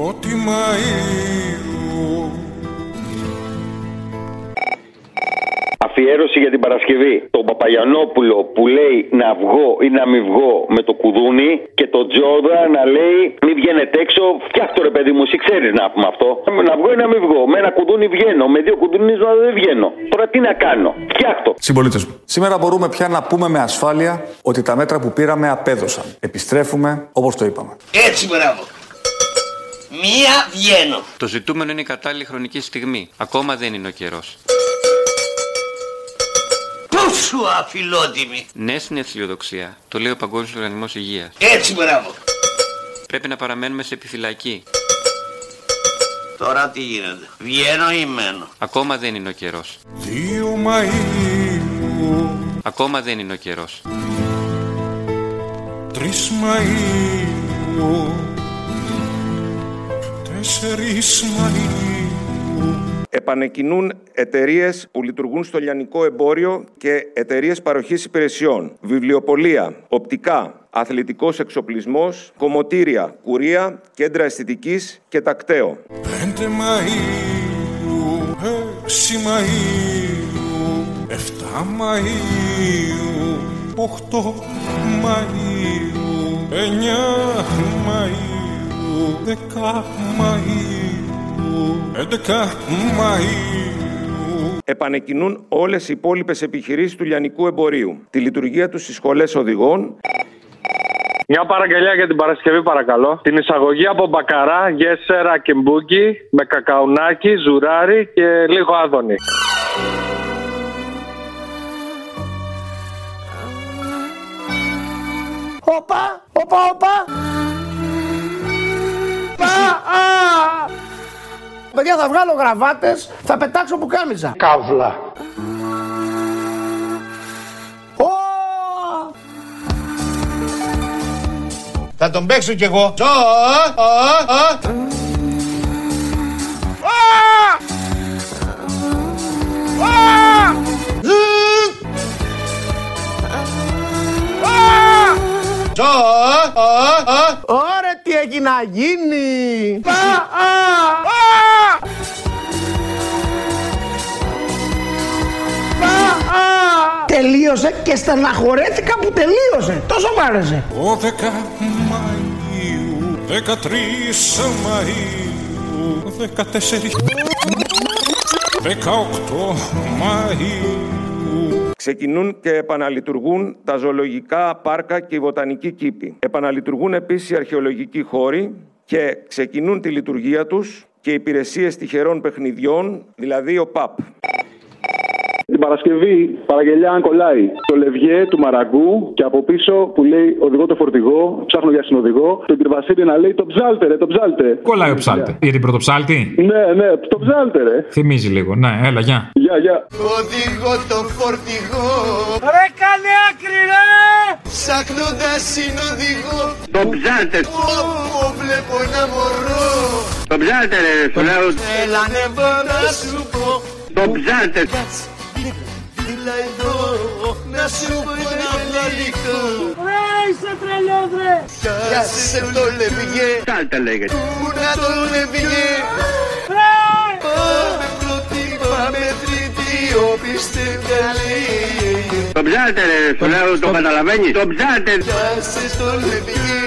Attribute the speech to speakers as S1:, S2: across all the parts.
S1: Πρώτη Μαΐου
S2: Αφιέρωση για την Παρασκευή. Τον Παπαγιανόπουλο που λέει να βγω ή να μην βγω με το κουδούνι και τον Τζόρδα να λέει μην βγαίνετε έξω. Φτιάχτω ρε παιδί μου, εσύ ξέρεις να πούμε αυτό. Να βγω ή να μην βγω. Με ένα κουδούνι βγαίνω. Με δύο κουδούνι δεν βγαίνω. Τώρα τι να κάνω. Φτιάχτω.
S3: Συμπολίτες μου, σήμερα μπορούμε πια να πούμε με ασφάλεια ότι τα μέτρα που πήραμε απέδωσαν. Επιστρέφουμε όπως το είπαμε.
S4: Έτσι μπράβο. Μία βγαίνω.
S5: Το ζητούμενο είναι η κατάλληλη χρονική στιγμή. Ακόμα δεν είναι ο καιρός.
S4: Πόσο αφιλότιμη.
S5: Ναι στην αισιοδοξία. Το λέει ο Παγκόσμιος Οργανισμός Υγείας.
S4: Έτσι μπράβο.
S5: Πρέπει να παραμένουμε σε επιφυλακή.
S4: Τώρα τι γίνεται; Βγαίνω ή μένω;
S5: Ακόμα δεν είναι ο καιρός.
S1: 2 Μαΐου
S5: Ακόμα δεν είναι ο καιρός.
S1: 3 Μαΐου 4 Μαΐου
S6: επανεκκινούν εταιρείες που λειτουργούν στο λιανικό εμπόριο και εταιρείες παροχής υπηρεσιών, βιβλιοπολία, οπτικά, αθλητικός εξοπλισμός, κομμωτήρια, κουρία, κέντρα αισθητικής και τακταίο.
S1: 5 Μαΐου 6 Μαΐου 7 Μαΐου 8 Μαΐου 9 Μαΐου 10 Μαΐου 11 Μαΐου
S6: Επανεκκινούν όλες οι υπόλοιπες επιχειρήσεις του λιανικού εμπορίου. Τη λειτουργία τους στις σχολές οδηγών,
S7: Μια παραγγελιά για την Παρασκευή, παρακαλώ. Την εισαγωγή από μπακαρά, γέσερα και μπούκι με κακαουνάκι, ζουράρι και λίγο άδωνη.
S8: Όπα, όπα, όπα. Α, α. Παιδιά θα βγάλω γραβάτες, θα πετάξω πουκάμιζα. Καύλα. Ω!
S4: Θα τον παίξω κι εγώ.
S8: Έχει να γίνει! Α, α, α! Α, α! Τελείωσε και στεναχωρέθηκα που τελείωσε. Τόσο μ' άρεσε.
S1: 12 Μαΐου 13 Μαΐου 14 18 Μαΐου
S6: ξεκινούν και επαναλειτουργούν τα ζωολογικά πάρκα και οι βοτανικοί κήποι. Επαναλειτουργούν επίσης οι αρχαιολογικοί χώροι και ξεκινούν τη λειτουργία τους και οι υπηρεσίες τυχερών παιχνιδιών, δηλαδή ο ΠΑΠ.
S7: Την Παρασκευή, παραγγελιά αν κολλάει. Το λευγέ του Μαραγκού και από πίσω που λέει οδηγό το φορτηγό, ψάχνω για συνοδηγό. Το Κυρβασίλη να λέει το ψάλτε, ρε, το ψάλτε.
S9: Κολλάει ο ψάλτε. Για την πρωτοψάλτη.
S7: Ναι, ναι, το ψάλτε, ρε.
S9: Θυμίζει λίγο. Ναι, έλα, γεια.
S7: Γεια, γεια.
S4: Οδηγώ το φορτηγό.
S8: Ρε κάνε άκρη ρε!
S4: Ψάχνοντας συνοδηγό.
S2: Το ψάλτε,
S4: Όπου βλέπω ένα μωρό.
S2: το ψάλτε ρε, σου λέω.
S4: Έλα ανεβώ να σου πω.
S2: Το ψάλτε.
S4: Κάτσε, Μίλα εδώ, να σου πω ένα γαλλικό.
S8: Ρε είσαι τρελός ρε!
S4: Πιάσε το λεβιέ,
S2: Ψάλτε λέγεται.
S4: πού να το λεβιέ.
S8: Ρε!
S4: Πάμε πρώτη, πάμε τρίτη, όπιστε καλή.
S2: Το ψάλτε ρε, σου λέω, το καταλαβαίνεις; Το ψάλτε.
S4: Πιάσε το λεβιέ,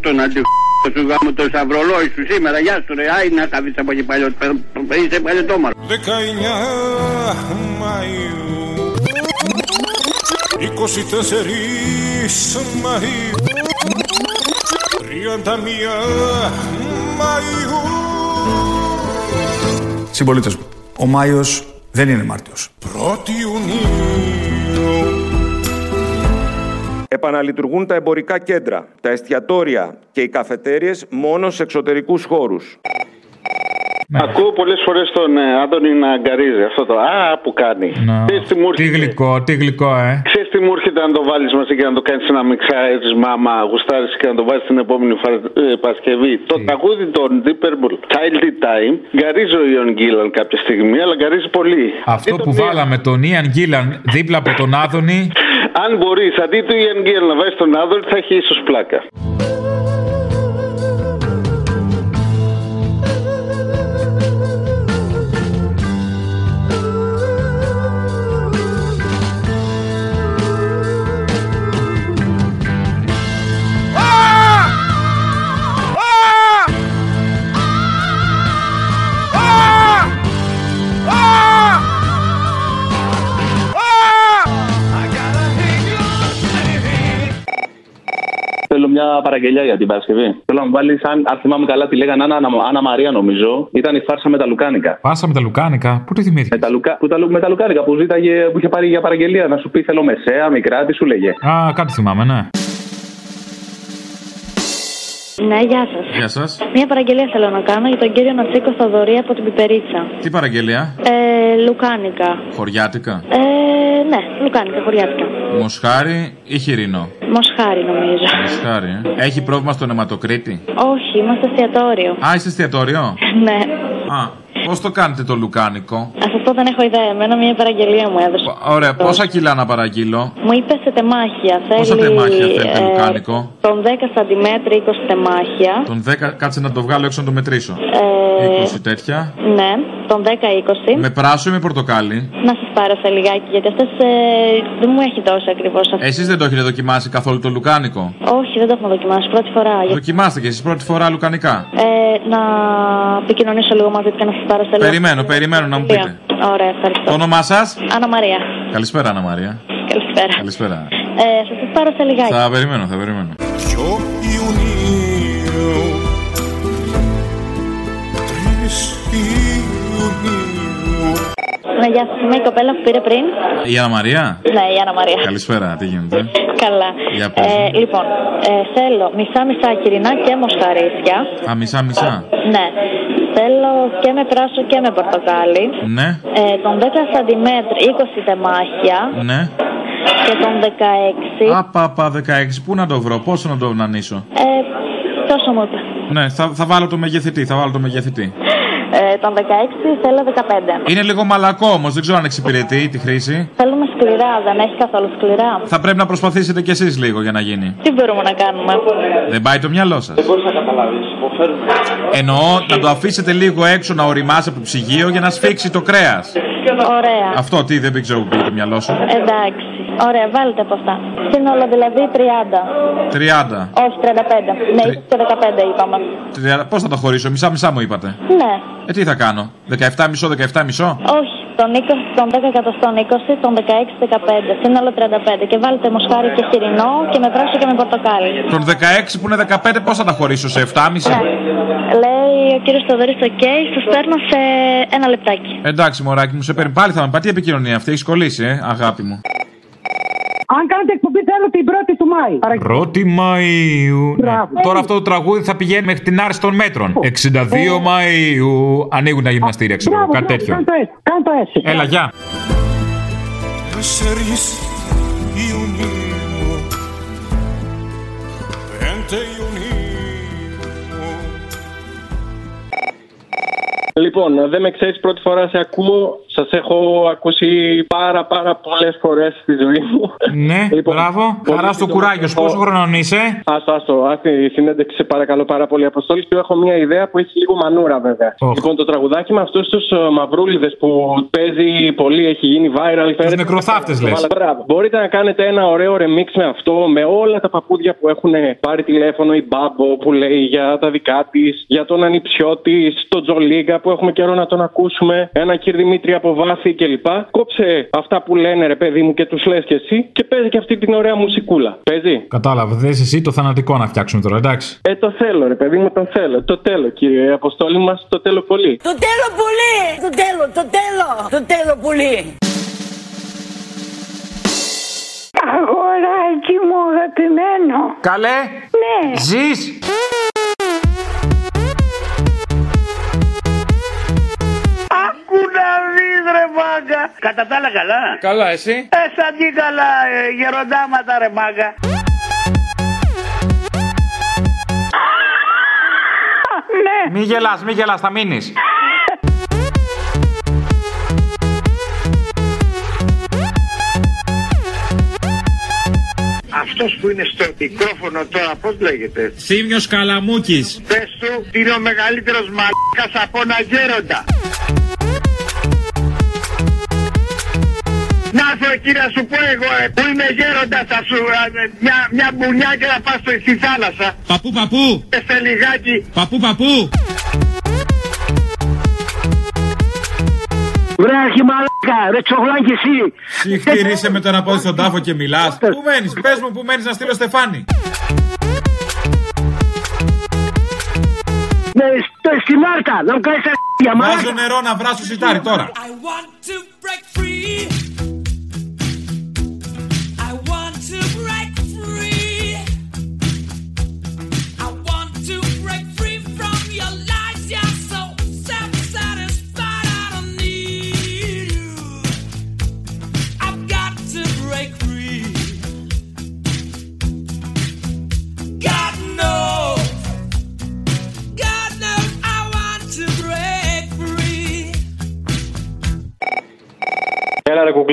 S2: τον αντιχ... σου γάμω το σταυρολόι σου σήμερα. Γεια σου ρε, άι να τα βρεις από εκεί παλιό. Είσαι παλιωτόμαρο.
S1: 19 Μαΐου 24 Μαΐου 31 Μαΐου
S3: Συμπολίτε μου, ο Μάιος δεν είναι Μάρτιος.
S1: 1η Ιουνίου
S6: Επαναλειτουργούν τα εμπορικά κέντρα, τα εστιατόρια και οι καφετέριες μόνο σε εξωτερικούς χώρους.
S2: Ακούω πολλές φορές τον ε, Άντωνη να αγκαρίζει αυτό το Α που κάνει.
S9: Να.
S2: Ξέρεις τι μου
S9: Τι
S2: έρχεται-
S9: γλυκό, τι γλυκό, ε.
S2: Ξέρεις τι μου έρχεται να το βάλεις μαζί και να το κάνεις ένα μιξάρι μάμα, γουστάρεις και να το βάλεις την επόμενη φα- ε, Παρασκευή. Το τραγούδι των Deep Purple, Childy Time, γκαρίζει ο Ιον Γκίλαν κάποια στιγμή, αλλά γκαρίζει πολύ.
S9: Αυτό
S2: Αντί
S9: που
S2: τον-
S9: βάλαμε τον Ιαν Γκίλαν δίπλα από τον Άδωνη.
S2: Αν μπορείς αντί του Ιον Γκίλαν να βάζεις τον Άδωνη, θα έχει ίσως πλάκα.
S10: Παραγγελιά για την Παρασκευή. Θέλω να μου βάλεις, αν, αν θυμάμαι καλά, τη λέγανε Άννα, Άννα Μαρία, νομίζω. Ήταν η φάρσα με τα Λουκάνικα.
S9: Πάσα με τα Λουκάνικα; Πού τη θυμήθηκες;
S10: Με τα, Λουκα... που τα... Λου- με τα Λουκάνικα που, ζήταγε, που είχε πάρει για παραγγελία. Να σου πει θέλω μεσαία, μικρά, τι σου λέγε.
S9: Α, κάτι θυμάμαι, ναι.
S11: Ναι, γεια σας.
S9: Γεια σας.
S11: Μία παραγγελία θέλω να κάνω για τον κύριο Νατσίκο Θοδωρή από την Πιπερίτσα.
S9: Τι παραγγελία;
S11: Ε, λουκάνικα.
S9: Χωριάτικα.
S11: Ε, ναι, λουκάνικα, χωριάτικα.
S9: Μοσχάρι ή χοιρινό.
S11: Μοσχάρι νομίζω.
S9: Μοσχάρι, ε. Έχει πρόβλημα στον αιματοκρίτη.
S11: Όχι, είμαστε εστιατόριο.
S9: Α, είσαι εστιατόριο;
S11: ναι.
S9: Α, πώς το κάνετε το λουκάνικο;
S11: Α αυτό δεν έχω ιδέα. Εμένα μία παραγγελία μου έδωσε.
S9: Ωραία, πόσα κιλά να παραγγείλω;
S11: Μου είπε σε τεμάχια.
S9: Πόσα
S11: Θέλει,
S9: τεμάχια θέλετε
S11: ε,
S9: λουκάνικο;
S11: Τον 10 cm 20 τεμάχια.
S9: Τον 10, κάτσε να το βγάλω έξω να το μετρήσω.
S11: Ε,
S9: 20 τέτοια.
S11: ναι, τον 10-20.
S9: Με πράσο ή με πορτοκάλι;
S11: Να σας πάρω σε λιγάκι, γιατί αυτές ε, δεν μου έχει δώσει ακριβώς αυτό.
S9: Εσείς δεν το έχετε δοκιμάσει καθόλου το λουκάνικο;
S11: Όχι, δεν το έχουμε δοκιμάσει. Πρώτη φορά. Για-
S9: Δοκιμάστε και εσείς πρώτη φορά λουκανικά;
S11: Ε, να επικοινωνήσω λίγο μαζί του και να σας πάρω σε λίγο.
S9: Περιμένω, περιμένω να μου πείτε.
S11: Ωραία, ευχαριστώ.
S9: Το όνομά σας;
S11: Άννα Μαρία.
S9: Καλησπέρα, Ανna Μαρία.
S11: Καλησπέρα.
S9: Καλησπέρα.
S11: Ε, θα σας πάρω σε λιγάκι.
S9: Θα περιμένω, θα περιμένω.
S1: Ποιο Ιουνίου; Τρεις Ιουνίου
S11: Ναι, γεια σας. Είμαι η κοπέλα που πήρε πριν.
S9: Η Ανna Μαρία;
S11: Ναι, η Άννα Μαρία.
S9: Καλησπέρα, τι γίνεται;
S11: Καλά.
S9: Για πες.
S11: Ε, λοιπόν, ε, θέλω μισά-μισά χοιρινά και μοσχαρίσια.
S9: Α, μισά μισά.
S11: Ναι. Θέλω και με πράσο και με πορτοκάλι.
S9: Ναι,
S11: Ε, τον 10 cm 20 τεμάχια.
S9: ναι.
S11: Και τον 16.
S9: Απαπα 16, πού να το βρω, πόσο να το νανίσω.
S11: Ε, τόσο μου είπε.
S9: Ναι, θα, θα βάλω το μεγεθητή, θα βάλω το μεγεθητή.
S11: Ε, τον 16 θέλω 15.
S9: Είναι λίγο μαλακό όμως, δεν ξέρω αν εξυπηρετεί τη χρήση.
S11: Θέλουμε σκληρά, δεν έχει καθόλου σκληρά.
S9: Θα πρέπει να προσπαθήσετε κι εσείς λίγο για να γίνει.
S11: Τι μπορούμε να κάνουμε;
S9: Δεν πάει το μυαλό σας.
S10: Δεν μπορείς να καταλάβεις. Υποφέρουμε.
S9: Εννοώ να το αφήσετε λίγο έξω να οριμάσει από το ψυγείο για να σφίξει το κρέας.
S11: Ωραία.
S9: Αυτό τι δεν ξέρω που πήγε το μυαλό σου.
S11: Εντάξει. Ωραία, βάλτε από αυτά. Σύνολο δηλαδή 30.
S9: 30.
S11: Όχι 35. Ναι, ίσως και 15 είπαμε.
S9: 30. Πώς θα τα χωρίσω, μισά-μισά μου είπατε.
S11: Ναι.
S9: Ε, τι θα κάνω, 17 μισό, 17 μισό;
S11: Όχι, τον 20, τον 10 εκατοστών 20, τον 16 15. Σύνολο 35. Και βάλτε μοσχάρι και χοιρινό και με πράσο και με πορτοκάλι.
S9: Τον 16 που είναι 15, πώς θα τα χωρίσω, σε 7,5.
S11: Ναι. Λέει ο κύριος Θοδωρή, OK, σας παίρνω σε ένα λεπτάκι.
S9: Εντάξει, μωράκι μου, σε παίρνει. Πάλι θα με πατεί επικοινωνία αυτή, έχεις κολλήσει, ε, αγάπη μου.
S12: Αν κάνετε εκπομπή, θέλω την 1η του Μάη. Παρακαλώ.
S9: 1η Μαΐου. Ναι.
S12: Μπράβο.
S9: Τώρα αυτό το τραγούδι θα πηγαίνει μέχρι την άρση των μέτρων. 62 Μαΐου. Ανοίγουν τα γυμναστήρια, ξέρω εγώ,
S12: Μπράβο,
S9: κάτι
S12: μπράβο,
S9: τέτοιο.
S12: Κάνε το έτσι. Κάνε το έτσι.
S9: Έλα, γεια.
S1: Τέσσερις Ιουνίου Πέντε Ιουνίου
S13: Λοιπόν, δεν με ξέρεις πρώτη φορά σε ακούω. Σας έχω ακούσει πάρα πάρα πολλές φορές στη ζωή μου.
S9: Ναι, μπράβο. Χαρά στο κουράγιο σου. Πόσο χρονών είσαι;
S13: Άστο, άστο, άστη η συνέντευξη, σε παρακαλώ πάρα πολύ. Αποστόλη, και έχω μια ιδέα που έχει λίγο μανούρα, βέβαια. Λοιπόν, το τραγουδάκι με αυτούς τους μαυρούλιδες που παίζει πολύ, έχει γίνει viral. Τους
S9: νεκροθάφτες, λες.
S13: Μπορείτε να κάνετε ένα ωραίο remix με αυτό, με όλα τα παππούδια που έχουν πάρει τηλέφωνο, η Μπάμπο που λέει για τα δικά της, για τον ανιψιό τη, τον Τζολίγκα που έχουμε καιρό να τον ακούσουμε, ένα κύριο Δημήτρη από βάθη κλπ. Κόψε αυτά που λένε, ρε παιδί μου, και τους λες και εσύ και παίζει και αυτή την ωραία μουσικούλα. Παίζει.
S9: Κατάλαβες. Δε εσύ το θανατικό να φτιάξουμε τώρα, εντάξει.
S13: Ε, το θέλω, ρε παιδί μου, το θέλω. Το τέλο, κύριε Αποστόλη μας, το τέλο πολύ.
S14: Το τέλο πολύ! Το τέλο, το τέλο! Το τέλο πολύ!
S15: Αγοράκι μου αγαπημένο.
S9: Καλέ.
S15: Ναι.
S9: Ζεις;
S15: Κατά τα άλλα καλά.
S9: Καλά, εσύ;
S15: Ε, σαν τι καλά, ε, γεροντάματα ρε μάγκα. Ναι.
S9: Μη γελάς, μη γελάς, θα μείνεις.
S16: Αυτός που είναι στο μικρόφωνο τώρα, πώς λέγεται;
S9: Θύμιος Καλαμούκης.
S16: Πες του ότι είναι ο μεγαλύτερος μαλάκας από ένα γέροντα. Εκεί να σου πω εγώ ε, που είμαι γέροντας θα σου ε, μια, μια μπουνιά και να πας στο- στη θάλασσα.
S9: Παππού, παππού.
S16: Και σε λιγάκι.
S9: Παππού, παππού.
S15: Βρε αρχιμαλάκα, ρε τσογλάκι εσύ.
S9: Συχτηρίσαι με το ένα πόδι στον τάφο και μιλάς. Πού μένεις, πες μου που μένεις να στείλω Στεφάνι.
S15: Ναι, στο- στη Μάρτα, να μου κάνεις τα για
S9: Βάζω νερό να βράσω σιτάρι τώρα.
S17: I want to break free.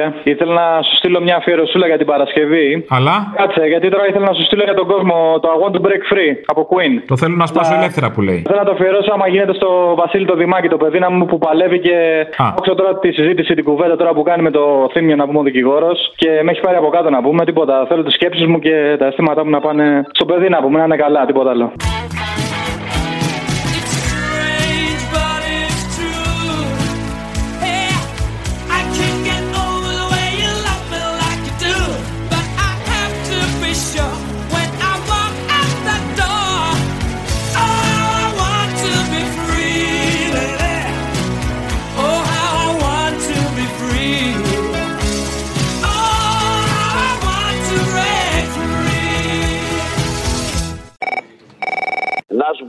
S10: Έλα ρε κουκλέ, ήθελα να σου στείλω μια αφιερωσούλα για την Παρασκευή.
S9: Αλλά;
S10: Κάτσε, γιατί τώρα ήθελα να σου στείλω για τον κόσμο το I want to break free από Queen.
S9: Το θέλω να σπάσω ελεύθερα που λέει.
S10: Θέλω να το αφιερώσω άμα γίνεται στο Βασίλη το Δημάκη, το παιδίνα μου που παλεύει και άκουσα τώρα τη συζήτηση, την κουβέντα τώρα που κάνει με το θύμιο να πούμε ο δικηγόρος και με έχει πάρει από κάτω να πούμε τίποτα. Θέλω τις σκέψεις μου και τα αισθήματά μου να πάνε στο παιδί να πούμε να είναι καλά, τίποτα άλλο.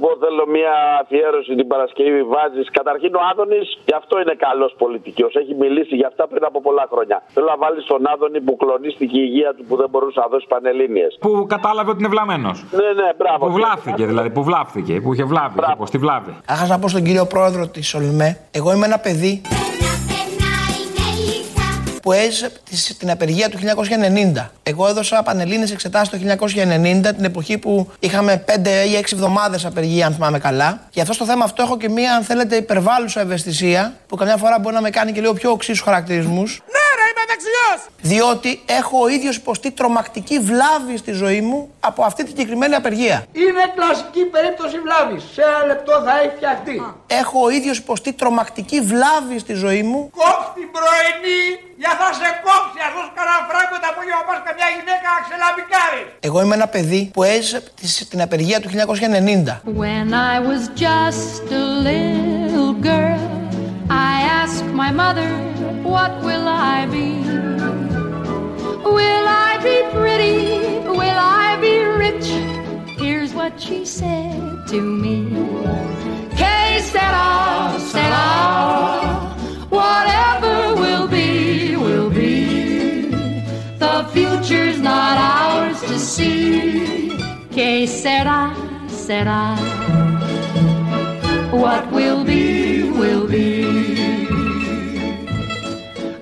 S18: Πω, θέλω μια αφιέρωση την Παρασκευή. Βάζεις. Καταρχήν, ο Άδωνης γι' αυτό είναι καλός πολιτικός. Έχει μιλήσει για αυτά πριν από πολλά χρόνια. Θέλω να βάλεις τον Άδωνη που κλονίστηκε η υγεία του που δεν μπορούσε να δώσει πανελίνε.
S9: Που κατάλαβε ότι είναι βλαμμένος.
S18: Ναι, ναι, μπράβο.
S9: Που βλάφθηκε δηλαδή, που βλάφθηκε, που είχε βλάβει. Πώ τη βλάβη.
S8: Άχα να πω στον κύριο πρόεδρο της Ολμέ, εγώ είμαι ένα παιδί που έζησε τη- την απεργία του 1990. Εγώ έδωσα πανελλήνες εξετάσεις το 1990, την εποχή που είχαμε 5 ή 6 εβδομάδες απεργία, αν θυμάμαι καλά. Γι' αυτό στο θέμα αυτό έχω και μία, αν θέλετε, υπερβάλλουσα ευαισθησία, που καμιά φορά μπορεί να με κάνει και λίγο πιο οξύσου χαρακτηρισμούς.
S17: Ναι, ρε, είμαι δεξιός!
S8: Διότι έχω ο ίδιος υποστεί τρομακτική βλάβη στη ζωή μου από αυτή τη συγκεκριμένη απεργία.
S19: Είναι κλασική περίπτωση βλάβης. Σε ένα λεπτό θα έχει φτιαχτεί.
S8: Έχω ο ίδιος υποστεί τρομακτική βλάβη στη ζωή μου
S19: Κόψ την πρωινή για θα σε κόψει. Ας δώσεις κανένα φράγκο τα απόγευμα πας καμιά γυναίκα να ξελαμπικάρεις.
S8: Εγώ είμαι ένα παιδί που έζησε τη- την απεργία του 1990.
S20: When I was just a little girl, I asked my mother, What will I be? Will I be pretty? Will I be rich? Here's what she said to me. Que sera, sera. Whatever will be, will be. The future's not ours to see. Que sera, sera. What will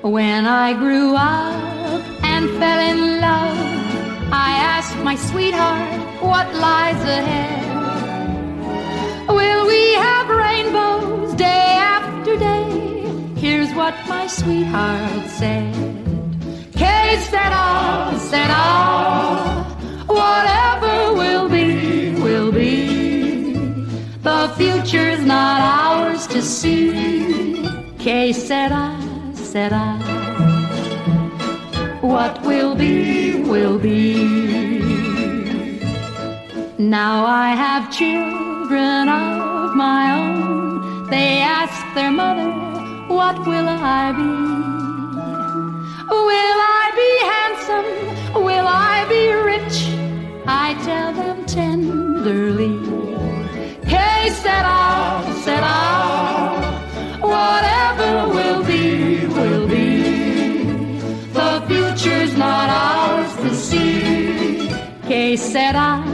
S20: When I grew up and fell in love, I asked my sweetheart what lies ahead. Will we have rainbows day after day? Here's what my sweetheart said. Que sera, sera. Whatever will be, will be. The future's not ours to see. Que sera, sera. What will be, will be. Now I have children of my own. They ask their mother, What will I be? Will I be handsome? Will I be rich? I tell them tenderly. Hey, sera, sera. será